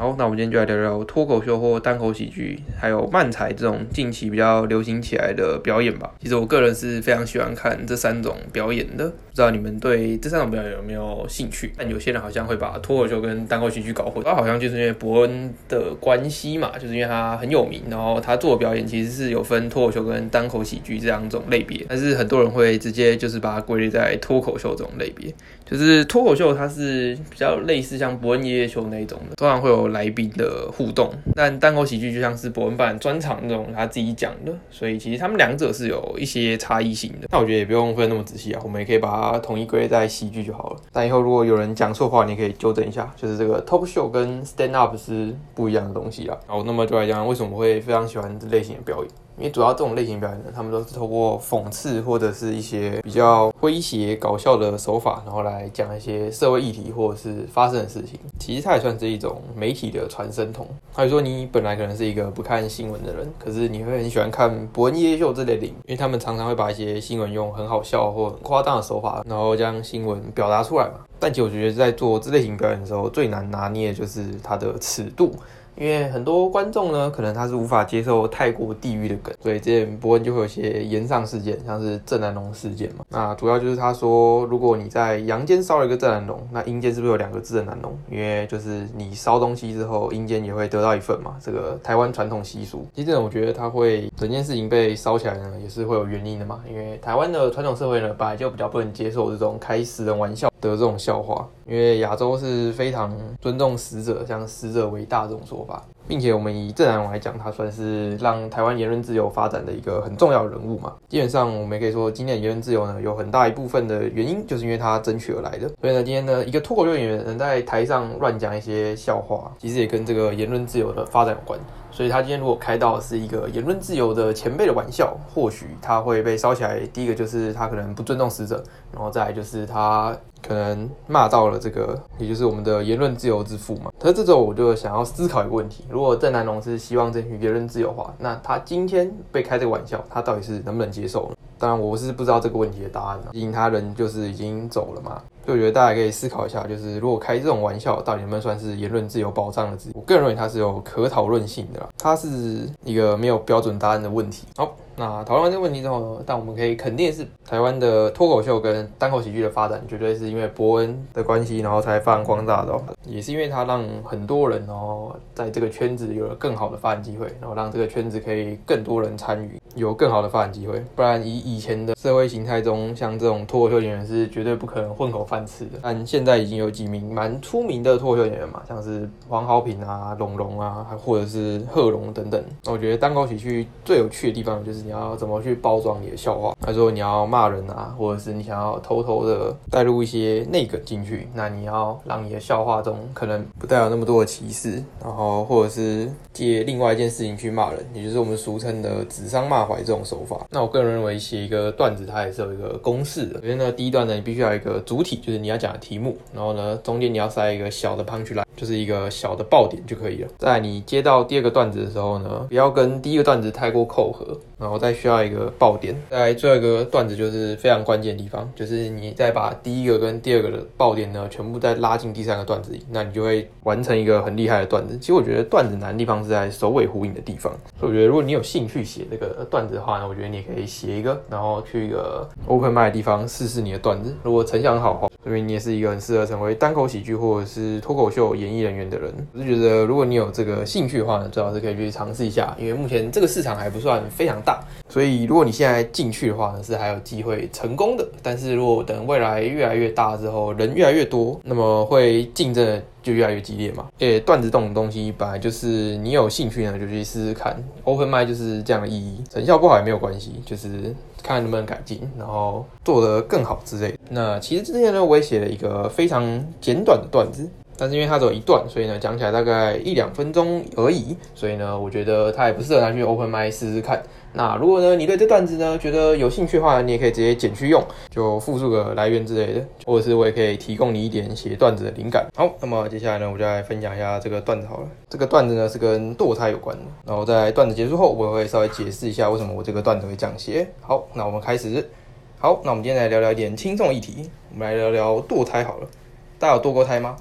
好，那我们今天就来聊聊脱口秀或单口喜剧，还有漫才这种近期比较流行起来的表演吧。其实我个人是非常喜欢看这三种表演的，不知道你们对这三种表演有没有兴趣？但有些人好像会把脱口秀跟单口喜剧搞混，他好像就是因为伯恩的关系嘛，就是因为他很有名，然后他做的表演其实是有分脱口秀跟单口喜剧这两种类别，但是很多人会直接就是把它归类在脱口秀这种类别。就是脱口秀，它是比较类似像伯恩夜夜秀那一种的，通常会有来宾的互动。但单口喜剧就像是伯恩版专场那种他自己讲的，所以其实他们两者是有一些差异性的。那我觉得也不用分那么仔细啊，我们也可以把它统一归类在喜剧就好了。但以后如果有人讲错话，你可以纠正一下，就是这个 talk show 跟 stand up 是不一样的东西啊。好，那么就来讲为什么我会非常喜欢这类型的表演。因为主要这种类型表演呢，他们都是透过讽刺或者是一些比较诙谐搞笑的手法，然后来讲一些社会议题或者是发生的事情。其实它也算是一种媒体的传声筒。还有说，你本来可能是一个不看新闻的人，可是你会很喜欢看伯恩夜秀这类的，因为他们常常会把一些新闻用很好笑或很夸张的手法，然后将新闻表达出来嘛。但其实我觉得在做这类型表演的时候，最难拿捏的就是它的尺度。因为很多观众呢，可能他是无法接受太过地狱的梗，所以之前伯恩就会有些言上事件，像是郑南龙事件嘛。那主要就是他说，如果你在阳间烧了一个郑南龙，那阴间是不是有两个郑南龙？因为就是你烧东西之后，阴间也会得到一份嘛。这个台湾传统习俗，其实我觉得他会整件事情被烧起来呢，也是会有原因的嘛。因为台湾的传统社会呢，本来就比较不能接受这种开死人玩笑的这种笑话，因为亚洲是非常尊重死者，像死者为大这种说法。并且我们以郑南龙来讲，他算是让台湾言论自由发展的一个很重要人物嘛。基本上我们也可以说，今天的言论自由呢，有很大一部分的原因就是因为他争取而来的。所以呢，今天呢，一个脱口秀演员能在台上乱讲一些笑话，其实也跟这个言论自由的发展有关。所以他今天如果开到是一个言论自由的前辈的玩笑，或许他会被烧起来。第一个就是他可能不尊重死者，然后再来就是他。可能骂到了这个，也就是我们的言论自由之父嘛。可是这种我就想要思考一个问题：如果郑南龙是希望争取言论自由的话，那他今天被开这个玩笑，他到底是能不能接受呢？当然，我是不知道这个问题的答案了，毕竟他人就是已经走了嘛。所以我觉得大家可以思考一下，就是如果开这种玩笑，到底能不能算是言论自由保障的自由？我个人认为它是有可讨论性的啦，它是一个没有标准答案的问题。好。那讨论完这个问题之后呢？但我们可以肯定是台湾的脱口秀跟单口喜剧的发展，绝对是因为伯恩的关系，然后才发扬光大的。也是因为他让很多人哦，在这个圈子有了更好的发展机会，然后让这个圈子可以更多人参与，有更好的发展机会。不然以以前的社会形态中，像这种脱口秀演员是绝对不可能混口饭吃的。但现在已经有几名蛮出名的脱口秀演员嘛，像是黄豪平啊、龙龙啊，还或者是贺龙等等。我觉得单口喜剧最有趣的地方就是。你要怎么去包装你的笑话？他说你要骂人啊，或者是你想要偷偷的带入一些内梗进去，那你要让你的笑话中可能不带有那么多的歧视，然后或者是借另外一件事情去骂人，也就是我们俗称的指桑骂怀这种手法。那我个人认为写一个段子，它也是有一个公式的。首先呢，第一段呢，你必须要有一个主体，就是你要讲的题目，然后呢，中间你要塞一个小的 punch line，就是一个小的爆点就可以了。在你接到第二个段子的时候呢，不要跟第一个段子太过扣合，然后。再需要一个爆点，在最后一个段子就是非常关键的地方，就是你再把第一个跟第二个的爆点呢，全部再拉进第三个段子里，那你就会完成一个很厉害的段子。其实我觉得段子难的地方是在首尾呼应的地方，所以我觉得如果你有兴趣写这个段子的话呢，我觉得你也可以写一个，然后去一个 open m i 的地方试试你的段子。如果成效好的话，说明你也是一个很适合成为单口喜剧或者是脱口秀演艺人员的人。我是觉得如果你有这个兴趣的话呢，最好是可以去尝试一下，因为目前这个市场还不算非常大。所以，如果你现在进去的话呢，是还有机会成功的。但是如果等未来越来越大之后，人越来越多，那么会竞争就越来越激烈嘛。诶，段子这种东西本来就是你有兴趣呢，就去试试看。Open m i 就是这样的意义，成效不好也没有关系，就是看看能不能改进，然后做得更好之类的。那其实之前呢，我也写了一个非常简短的段子。但是因为它只有一段，所以呢讲起来大概一两分钟而已，所以呢我觉得它也不适合拿去 open m y 试试看。那如果呢你对这段子呢觉得有兴趣的话，你也可以直接剪去用，就复述个来源之类的，或者是我也可以提供你一点写段子的灵感。好，那么接下来呢我就来分享一下这个段子好了。这个段子呢是跟堕胎有关的，然后在段子结束后，我也会稍微解释一下为什么我这个段子会这样写。好，那我们开始。好，那我们今天来聊聊一点轻松议题，我们来聊聊堕胎好了。大家有堕过胎吗？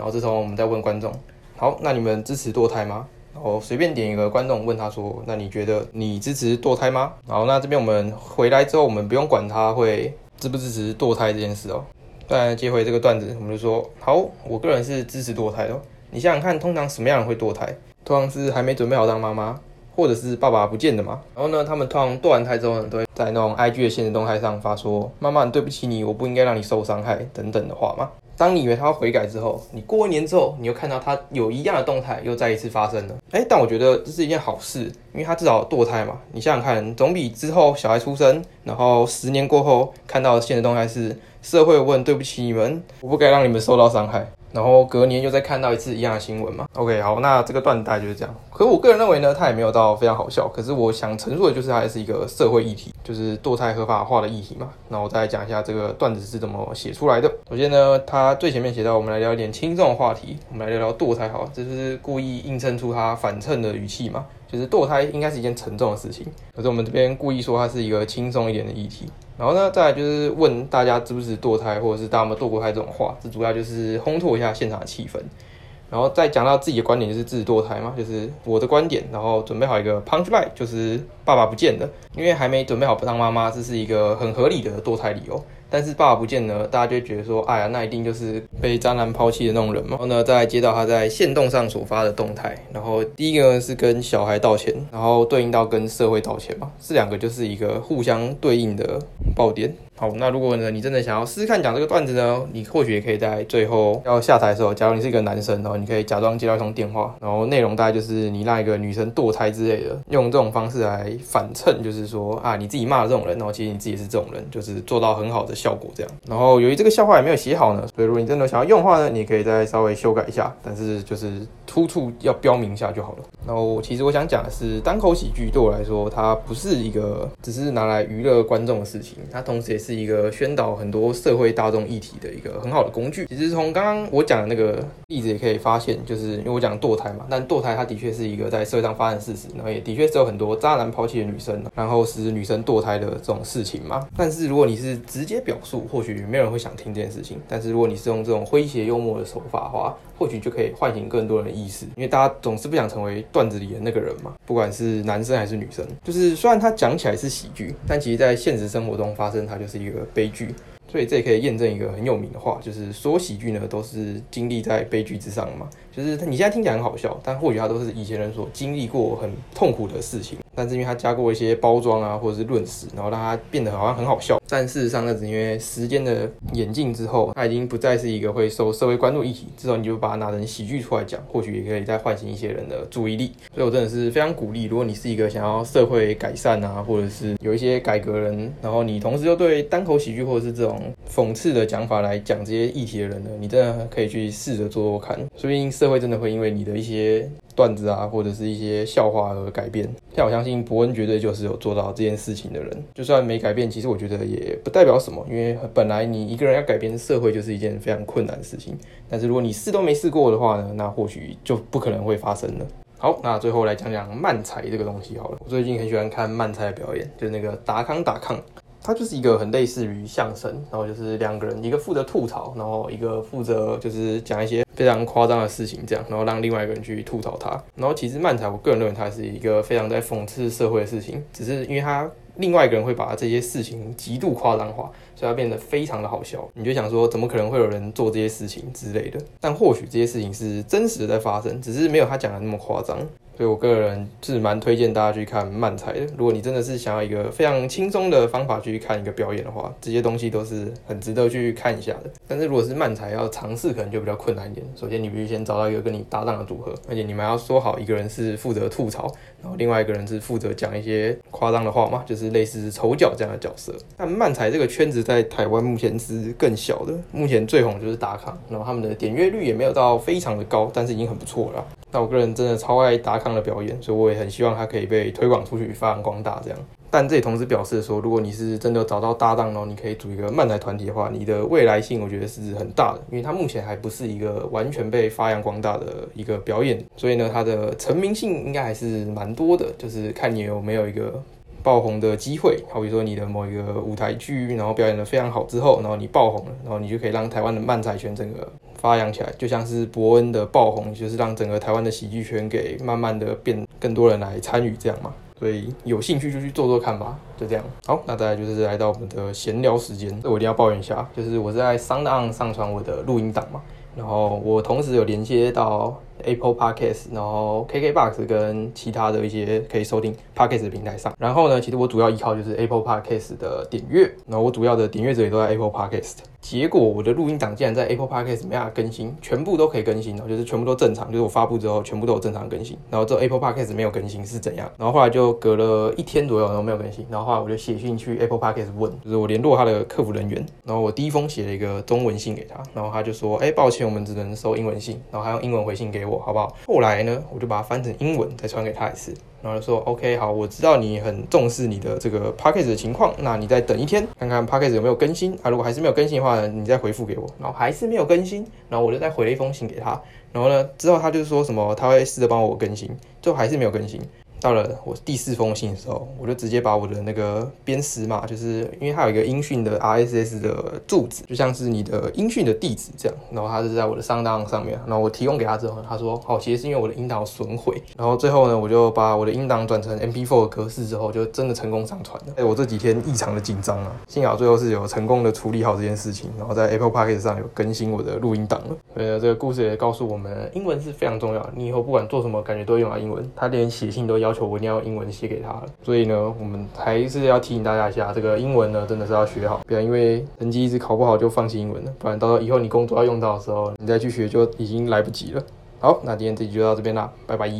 然后这时候我们再问观众，好，那你们支持堕胎吗？然后随便点一个观众问他说，那你觉得你支持堕胎吗？然后，那这边我们回来之后，我们不用管他会支不支持堕胎这件事哦。再接回这个段子，我们就说，好，我个人是支持堕胎的。你想想看，通常什么样人会堕胎？通常是还没准备好当妈妈。或者是爸爸不见的嘛，然后呢，他们通常堕完胎之后呢，都会在那种 IG 的现实动态上发说：“妈妈，对不起你，我不应该让你受伤害等等的话嘛。”当你以为他要悔改之后，你过一年之后，你又看到他有一样的动态又再一次发生了。哎，但我觉得这是一件好事，因为他至少堕胎嘛。你想想看，总比之后小孩出生，然后十年过后看到现实动态是社会问对不起你们，我不该让你们受到伤害。然后隔年又再看到一次一样的新闻嘛？OK，好，那这个段大概就是这样。可我个人认为呢，它也没有到非常好笑。可是我想陈述的就是它还是一个社会议题，就是堕胎合法化的议题嘛。那我再讲一下这个段子是怎么写出来的。首先呢，它最前面写到，我们来聊一点轻松的话题，我们来聊聊堕胎，好，这是故意映衬出它反衬的语气嘛？就是堕胎应该是一件沉重的事情，可是我们这边故意说它是一个轻松一点的议题。然后呢，再来就是问大家支不支持堕胎，或者是大家有没有堕过胎这种话，这主要就是烘托一下现场的气氛。然后再讲到自己的观点，就是支持堕胎嘛，就是我的观点。然后准备好一个 punch line，就是爸爸不见了，因为还没准备好不当妈妈，这是一个很合理的堕胎理由。但是爸爸不见了，大家就觉得说，哎呀，那一定就是被渣男抛弃的那种人嘛。然后呢，再接到他在线动上所发的动态，然后第一个呢是跟小孩道歉，然后对应到跟社会道歉嘛，这两个就是一个互相对应的爆点。好，那如果呢，你真的想要试试看讲这个段子呢，你或许也可以在最后要下台的时候，假如你是一个男生，然后你可以假装接到一通电话，然后内容大概就是你让一个女生堕胎之类的，用这种方式来反衬，就是说啊，你自己骂了这种人，然后其实你自己也是这种人，就是做到很好的效果这样。然后由于这个笑话也没有写好呢，所以如果你真的想要用的话呢，你可以再稍微修改一下，但是就是突出要标明一下就好了。然后其实我想讲的是，单口喜剧对我来说，它不是一个只是拿来娱乐观众的事情，它同时也是是一个宣导很多社会大众议题的一个很好的工具。其实从刚刚我讲的那个例子也可以发现，就是因为我讲堕胎嘛，但堕胎它的确是一个在社会上发生事实，然后也的确是有很多渣男抛弃的女生，然后使女生堕胎的这种事情嘛。但是如果你是直接表述，或许没有人会想听这件事情。但是如果你是用这种诙谐幽默的手法的话，或许就可以唤醒更多人的意识，因为大家总是不想成为段子里的那个人嘛，不管是男生还是女生。就是虽然他讲起来是喜剧，但其实在现实生活中发生，它就是一个悲剧。所以这也可以验证一个很有名的话，就是所有喜剧呢都是经历在悲剧之上嘛。就是你现在听起来很好笑，但或许它都是以前人所经历过很痛苦的事情。但是因为它加过一些包装啊，或者是论史，然后让它变得好像很好笑。但事实上，那是因为时间的演进之后，它已经不再是一个会受社会关注议题。至少你就把它拿成喜剧出来讲，或许也可以再唤醒一些人的注意力。所以我真的是非常鼓励，如果你是一个想要社会改善啊，或者是有一些改革人，然后你同时又对单口喜剧或者是这种讽刺的讲法来讲这些议题的人呢，你真的可以去试着做做看，说不定社会真的会因为你的一些。段子啊，或者是一些笑话而改变。但我相信伯恩绝对就是有做到这件事情的人。就算没改变，其实我觉得也不代表什么，因为本来你一个人要改变社会就是一件非常困难的事情。但是如果你试都没试过的话呢，那或许就不可能会发生了。好，那最后来讲讲慢才这个东西好了。我最近很喜欢看慢才的表演，就是那个达康达康。它就是一个很类似于相声，然后就是两个人，一个负责吐槽，然后一个负责就是讲一些非常夸张的事情，这样，然后让另外一个人去吐槽他。然后其实漫才，我个人认为它是一个非常在讽刺社会的事情，只是因为他另外一个人会把这些事情极度夸张化，所以它变得非常的好笑。你就想说，怎么可能会有人做这些事情之类的？但或许这些事情是真实的在发生，只是没有他讲的那么夸张。所以我个人是蛮推荐大家去看漫才的。如果你真的是想要一个非常轻松的方法去看一个表演的话，这些东西都是很值得去看一下的。但是如果是漫才要尝试，可能就比较困难一点。首先，你必须先找到一个跟你搭档的组合，而且你们要说好，一个人是负责吐槽，然后另外一个人是负责讲一些夸张的话嘛，就是类似丑角这样的角色。那漫才这个圈子在台湾目前是更小的，目前最红就是达康，然后他们的点阅率也没有到非常的高，但是已经很不错了。那我个人真的超爱达康的表演，所以我也很希望他可以被推广出去，发扬光大这样。但这也同时表示说，如果你是真的找到搭档，哦你可以组一个漫才团体的话，你的未来性我觉得是很大的，因为它目前还不是一个完全被发扬光大的一个表演，所以呢，它的成名性应该还是蛮多的，就是看你有没有一个爆红的机会。好比说你的某一个舞台剧，然后表演的非常好之后，然后你爆红了，然后你就可以让台湾的漫才圈整个发扬起来，就像是伯恩的爆红，就是让整个台湾的喜剧圈给慢慢的变更多人来参与这样嘛。所以有兴趣就去做做看吧，就这样。好，那再来就是来到我们的闲聊时间，这我一定要抱怨一下，就是我在 Sound 上传我的录音档嘛，然后我同时有连接到。Apple Podcast，然后 KKBox 跟其他的一些可以收听 Podcast 的平台上。然后呢，其实我主要依靠就是 Apple Podcast 的点阅，然后我主要的点阅者也都在 Apple Podcast。结果我的录音档竟然在 Apple Podcast 没办法更新，全部都可以更新哦，就是全部都正常，就是我发布之后全部都有正常更新。然后这 Apple Podcast 没有更新是怎样？然后后来就隔了一天左右，然后没有更新。然后后来我就写信去 Apple Podcast 问，就是我联络他的客服人员。然后我第一封写了一个中文信给他，然后他就说：“哎，抱歉，我们只能收英文信。”然后还用英文回信给我，我好不好？后来呢，我就把它翻成英文再传给他一次。然后就说，OK，好，我知道你很重视你的这个 p a c k a g e 的情况，那你再等一天，看看 p a c k a g e 有没有更新啊。如果还是没有更新的话呢，你再回复给我。然后还是没有更新，然后我就再回了一封信给他。然后呢，之后他就说什么，他会试着帮我更新，就还是没有更新。到了我第四封信的时候，我就直接把我的那个编时码，就是因为它有一个音讯的 RSS 的柱子，就像是你的音讯的地址这样。然后它是在我的上档上面，然后我提供给他之后，他说：“哦，其实是因为我的音档损毁。”然后最后呢，我就把我的音档转成 MP4 的格式之后，就真的成功上传了。哎，我这几天异常的紧张啊，幸好最后是有成功的处理好这件事情，然后在 Apple Podcast 上有更新我的录音档了。呃，这个故事也告诉我们，英文是非常重要。你以后不管做什么，感觉都用到英文。他连写信都要要求我一定要用英文。写给他了，所以呢，我们还是要提醒大家一下，这个英文呢，真的是要学好，不要因为成绩一直考不好就放弃英文了，不然到时候以后你工作要用到的时候，你再去学就已经来不及了。好，那今天这集就到这边啦，拜拜。